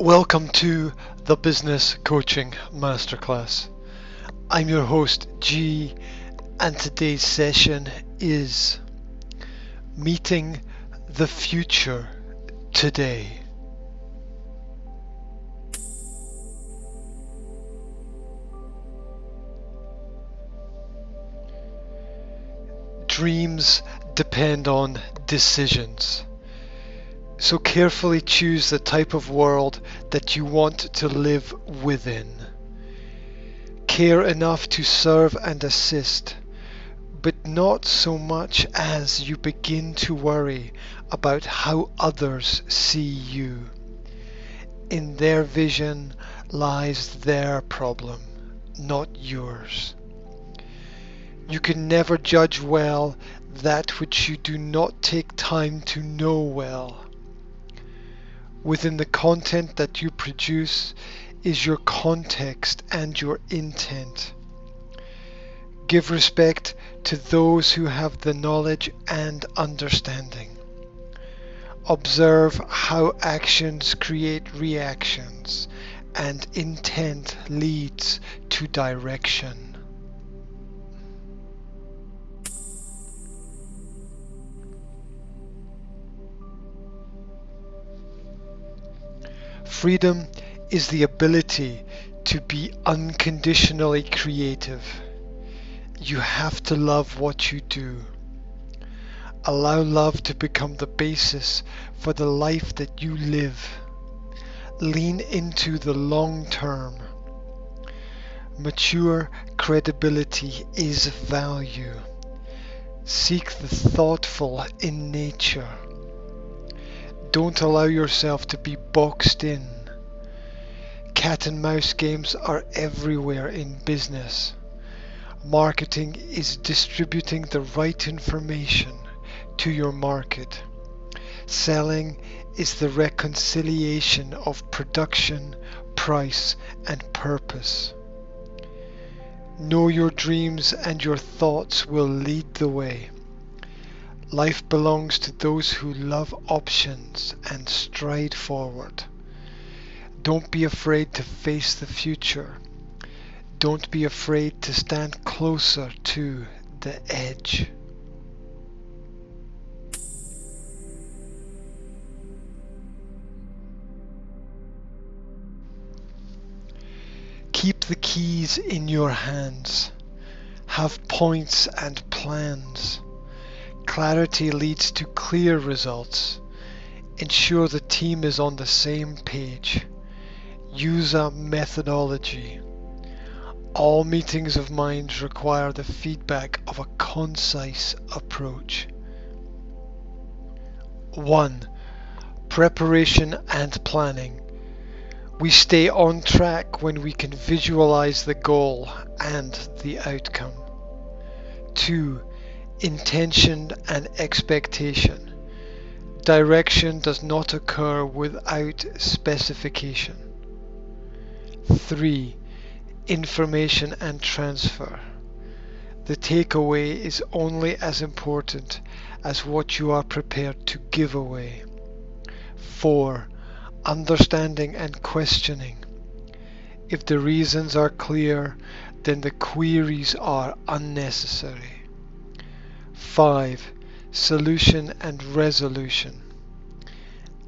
Welcome to the Business Coaching Masterclass. I'm your host, G, and today's session is Meeting the Future Today. Dreams depend on decisions. So carefully choose the type of world that you want to live within. Care enough to serve and assist, but not so much as you begin to worry about how others see you. In their vision lies their problem, not yours. You can never judge well that which you do not take time to know well within the content that you produce is your context and your intent. Give respect to those who have the knowledge and understanding. Observe how actions create reactions and intent leads to direction. Freedom is the ability to be unconditionally creative. You have to love what you do. Allow love to become the basis for the life that you live. Lean into the long term. Mature credibility is value. Seek the thoughtful in nature. Don't allow yourself to be boxed in. Cat and mouse games are everywhere in business. Marketing is distributing the right information to your market. Selling is the reconciliation of production, price, and purpose. Know your dreams and your thoughts will lead the way. Life belongs to those who love options and stride forward. Don't be afraid to face the future. Don't be afraid to stand closer to the edge. Keep the keys in your hands. Have points and plans. Clarity leads to clear results. Ensure the team is on the same page. Use a methodology. All meetings of minds require the feedback of a concise approach. 1. Preparation and planning. We stay on track when we can visualize the goal and the outcome. 2 intention and expectation. Direction does not occur without specification. 3. Information and transfer. The takeaway is only as important as what you are prepared to give away. 4. Understanding and questioning. If the reasons are clear, then the queries are unnecessary. 5. Solution and resolution.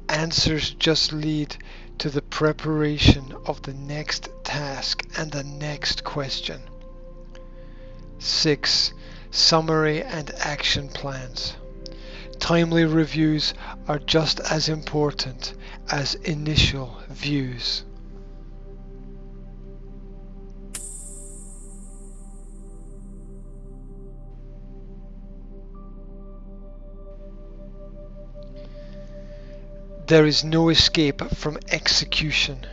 Answers just lead to the preparation of the next task and the next question. 6. Summary and action plans. Timely reviews are just as important as initial views. There is no escape from execution.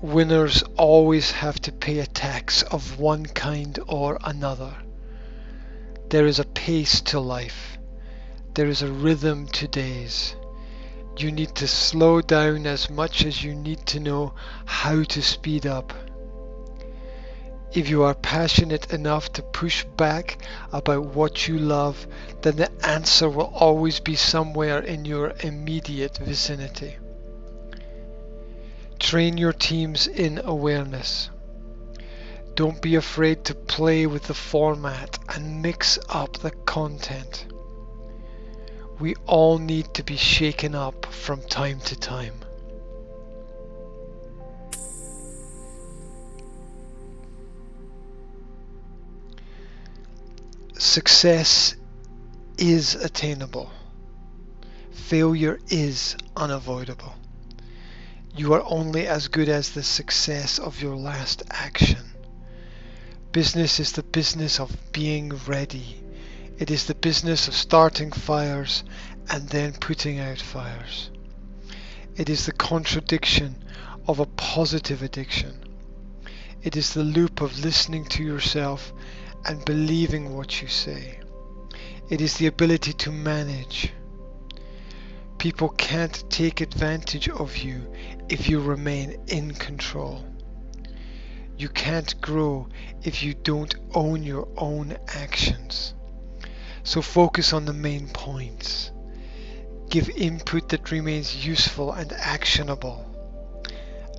Winners always have to pay a tax of one kind or another. There is a pace to life. There is a rhythm to days. You need to slow down as much as you need to know how to speed up. If you are passionate enough to push back about what you love, then the answer will always be somewhere in your immediate vicinity. Train your teams in awareness. Don't be afraid to play with the format and mix up the content. We all need to be shaken up from time to time. Success is attainable. Failure is unavoidable. You are only as good as the success of your last action. Business is the business of being ready. It is the business of starting fires and then putting out fires. It is the contradiction of a positive addiction. It is the loop of listening to yourself and believing what you say. It is the ability to manage. People can't take advantage of you if you remain in control. You can't grow if you don't own your own actions. So focus on the main points. Give input that remains useful and actionable.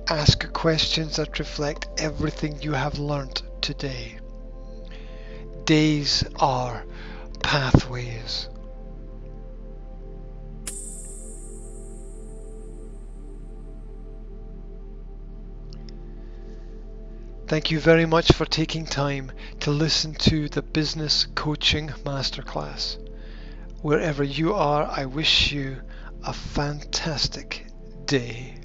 Ask questions that reflect everything you have learnt today. Days are pathways. Thank you very much for taking time to listen to the Business Coaching Masterclass. Wherever you are, I wish you a fantastic day.